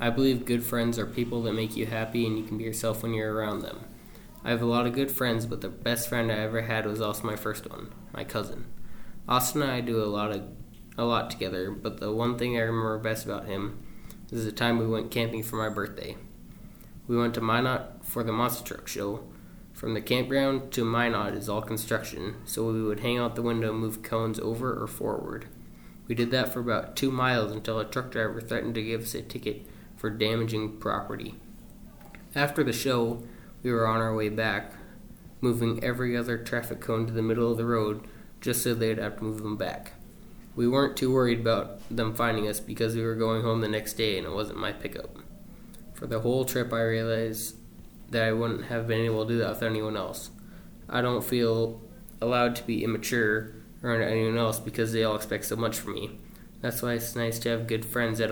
I believe good friends are people that make you happy and you can be yourself when you're around them. I have a lot of good friends, but the best friend I ever had was also my first one, my cousin. Austin and I do a lot of a lot together, but the one thing I remember best about him is the time we went camping for my birthday. We went to Minot for the monster truck show. From the campground to Minot is all construction, so we would hang out the window and move cones over or forward. We did that for about two miles until a truck driver threatened to give us a ticket for damaging property. After the show, we were on our way back, moving every other traffic cone to the middle of the road just so they'd have to move them back. We weren't too worried about them finding us because we were going home the next day and it wasn't my pickup. For the whole trip, I realized that I wouldn't have been able to do that with anyone else. I don't feel allowed to be immature around anyone else because they all expect so much from me. That's why it's nice to have good friends that